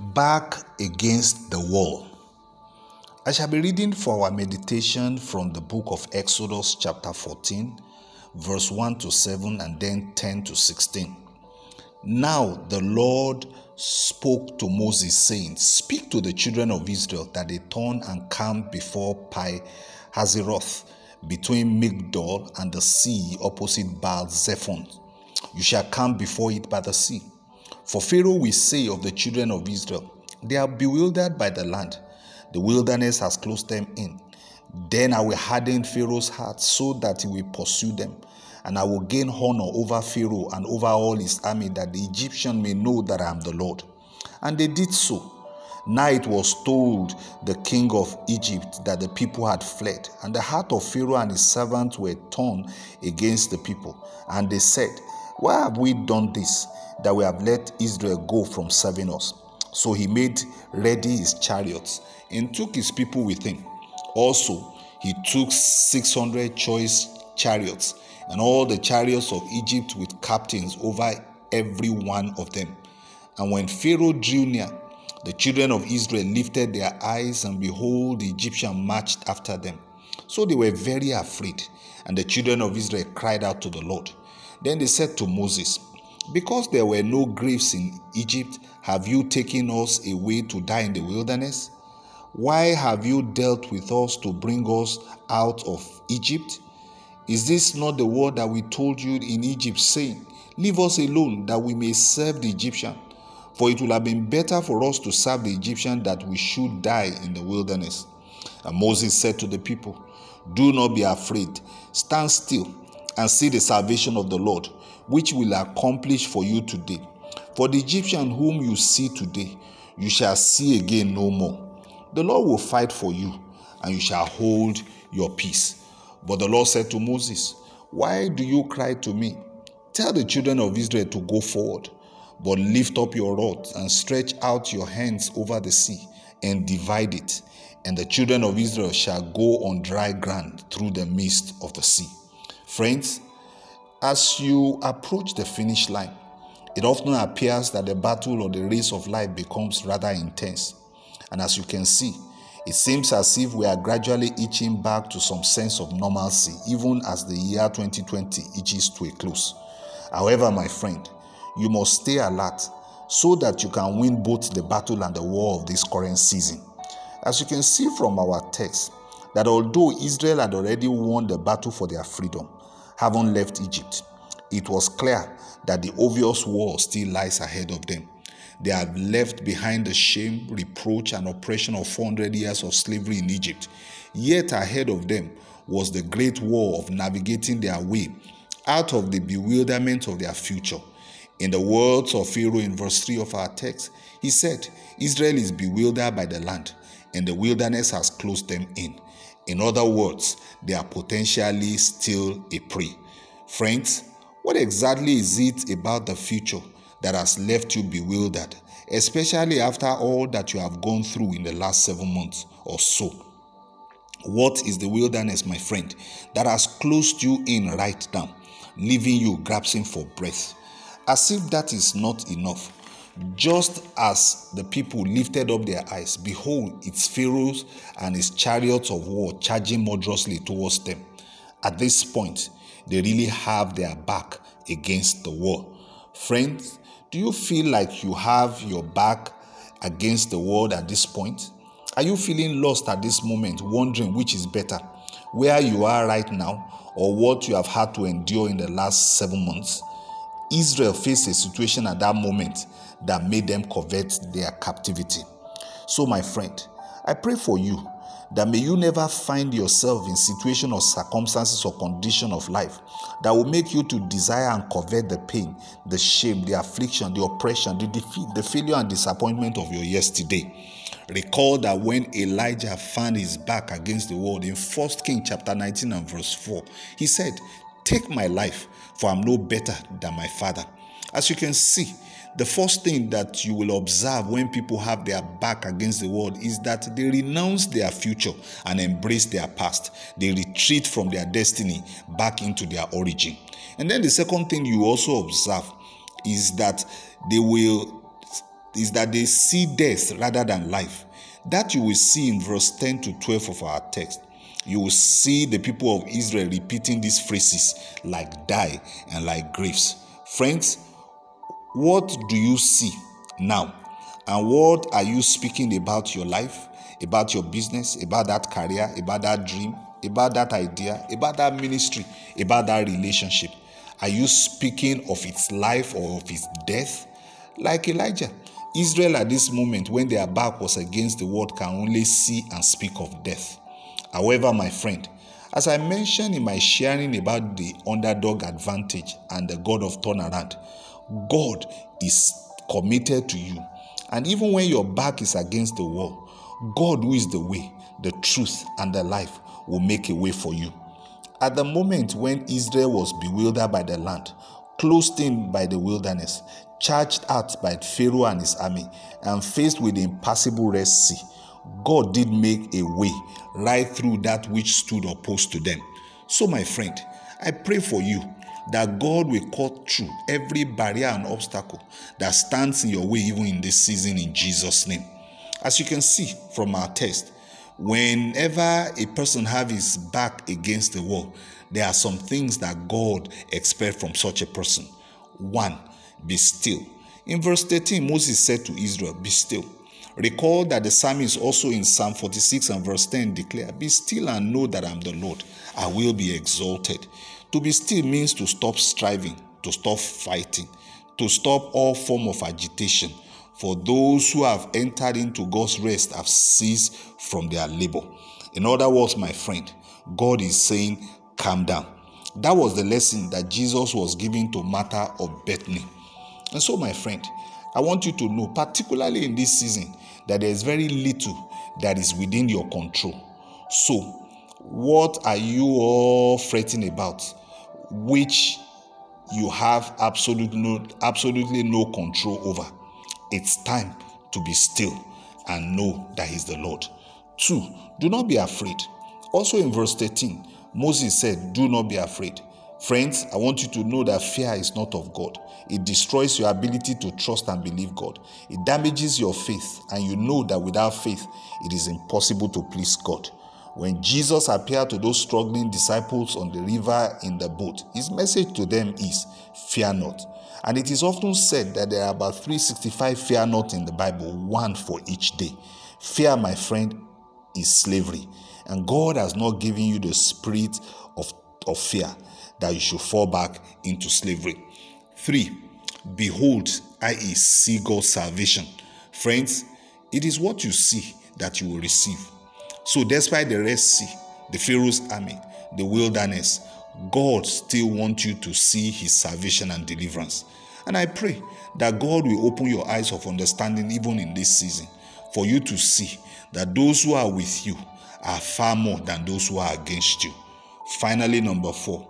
back against the wall. I shall be reading for our meditation from the book of Exodus, chapter 14, verse 1 to 7, and then 10 to 16. Now the Lord spoke to Moses, saying, Speak to the children of Israel that they turn and camp before Pi Hahiroth, between Migdol and the sea opposite Baal Zephon. You shall camp before it by the sea. For Pharaoh will say of the children of Israel, They are bewildered by the land. The wilderness has closed them in. Then I will harden Pharaoh's heart so that he will pursue them. And I will gain honor over Pharaoh and over all his army, that the Egyptian may know that I am the Lord. And they did so. Now it was told the king of Egypt that the people had fled, and the heart of Pharaoh and his servants were torn against the people. And they said, Why have we done this? that we have let Israel go from serving us. So he made ready his chariots and took his people with him. Also, he took 600 choice chariots and all the chariots of Egypt with captains over every one of them. And when Pharaoh drew near, the children of Israel lifted their eyes, and behold, the Egyptian marched after them. So they were very afraid, and the children of Israel cried out to the Lord. Then they said to Moses, because there were no graves in Egypt, have you taken us away to die in the wilderness? Why have you dealt with us to bring us out of Egypt? Is this not the word that we told you in Egypt, saying, Leave us alone that we may serve the Egyptian? For it would have been better for us to serve the Egyptian that we should die in the wilderness. And Moses said to the people, Do not be afraid, stand still and see the salvation of the Lord which will accomplish for you today. For the Egyptian whom you see today, you shall see again no more. The Lord will fight for you, and you shall hold your peace. But the Lord said to Moses, Why do you cry to me? Tell the children of Israel to go forward, but lift up your rod and stretch out your hands over the sea and divide it, and the children of Israel shall go on dry ground through the midst of the sea. Friends, as you approach the finish line, it often appears that the battle or the race of life becomes rather intense. And as you can see, it seems as if we are gradually itching back to some sense of normalcy, even as the year 2020 itches to a close. However, my friend, you must stay alert so that you can win both the battle and the war of this current season. As you can see from our text, that although Israel had already won the battle for their freedom, having left Egypt, it was clear that the obvious war still lies ahead of them. They had left behind the shame, reproach, and oppression of 400 years of slavery in Egypt. Yet ahead of them was the great war of navigating their way out of the bewilderment of their future. In the words of Pharaoh in verse 3 of our text, he said, Israel is bewildered by the land, and the wilderness has closed them in. In other words, they are potentially still a prey. Friends, what exactly is it about the future that has left you bewildered, especially after all that you have gone through in the last seven months or so? What is the wilderness, my friend, that has closed you in right now, leaving you grasping for breath? As if that is not enough, just as the people lifted up their eyes, behold, its pharaohs and its chariots of war charging murderously towards them. At this point, they really have their back against the wall. Friends, do you feel like you have your back against the wall at this point? Are you feeling lost at this moment, wondering which is better, where you are right now, or what you have had to endure in the last seven months? Israel faced a situation at that moment that made them covet their captivity. So, my friend, I pray for you that may you never find yourself in situation or circumstances or condition of life that will make you to desire and covet the pain, the shame, the affliction, the oppression, the defeat, the failure and disappointment of your yesterday. Recall that when Elijah found his back against the world in 1 King chapter 19 and verse 4, he said, Take my life, for I'm no better than my father. As you can see, the first thing that you will observe when people have their back against the world is that they renounce their future and embrace their past. They retreat from their destiny back into their origin. And then the second thing you also observe is that they will is that they see death rather than life. That you will see in verse 10 to 12 of our text. You will see the people of Israel repeating these phrases like die and like graves. Friends, what do you see now? And what are you speaking about your life, about your business, about that career, about that dream, about that idea, about that ministry, about that relationship? Are you speaking of its life or of its death? Like Elijah, Israel at this moment, when their back was against the world, can only see and speak of death. However, my friend, as I mentioned in my sharing about the underdog advantage and the God of turnaround, God is committed to you. And even when your back is against the wall, God, who is the way, the truth, and the life, will make a way for you. At the moment when Israel was bewildered by the land, closed in by the wilderness, charged out by Pharaoh and his army, and faced with the impassable Red Sea, God did make a way right through that which stood opposed to them. So, my friend, I pray for you that God will cut through every barrier and obstacle that stands in your way, even in this season, in Jesus' name. As you can see from our text, whenever a person have his back against the wall, there are some things that God expects from such a person. One, be still. In verse 13, Moses said to Israel, Be still. Recall that the psalmist also in Psalm 46 and verse 10 declare, Be still and know that I'm the Lord. I will be exalted. To be still means to stop striving, to stop fighting, to stop all form of agitation. For those who have entered into God's rest have ceased from their labor. In other words, my friend, God is saying, Calm down. That was the lesson that Jesus was giving to Martha of Bethany. And so, my friend, I want you to know, particularly in this season, that there is very little that is within your control. So, what are you all fretting about, which you have absolutely no, absolutely no control over? It's time to be still and know that He's the Lord. Two, do not be afraid. Also in verse 13, Moses said, Do not be afraid. Friends, I want you to know that fear is not of God. It destroys your ability to trust and believe God. It damages your faith, and you know that without faith, it is impossible to please God. When Jesus appeared to those struggling disciples on the river in the boat, his message to them is fear not. And it is often said that there are about 365 fear not in the Bible, one for each day. Fear, my friend, is slavery. And God has not given you the spirit of, of fear that you should fall back into slavery. Three, behold, i.e., see God's salvation. Friends, it is what you see that you will receive. So, despite the Red Sea, the Pharaoh's army, the wilderness, God still wants you to see his salvation and deliverance. And I pray that God will open your eyes of understanding even in this season for you to see that those who are with you are far more than those who are against you. Finally, number four,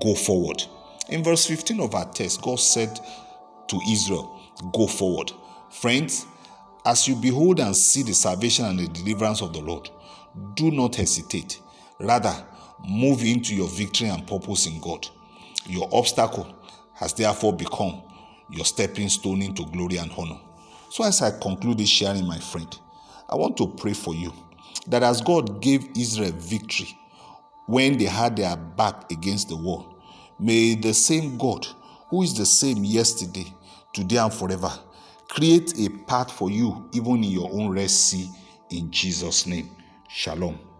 go forward. In verse 15 of our text, God said to Israel, Go forward. Friends, as you behold and see the salvation and the deliverance of the Lord, do not hesitate. Rather, move into your victory and purpose in God. Your obstacle has therefore become your stepping stone into glory and honor. So, as I conclude this sharing, my friend, I want to pray for you that as God gave Israel victory when they had their back against the wall. May the same God, who is the same yesterday, today, and forever, create a path for you even in your own Red Sea in Jesus' name. Shalom.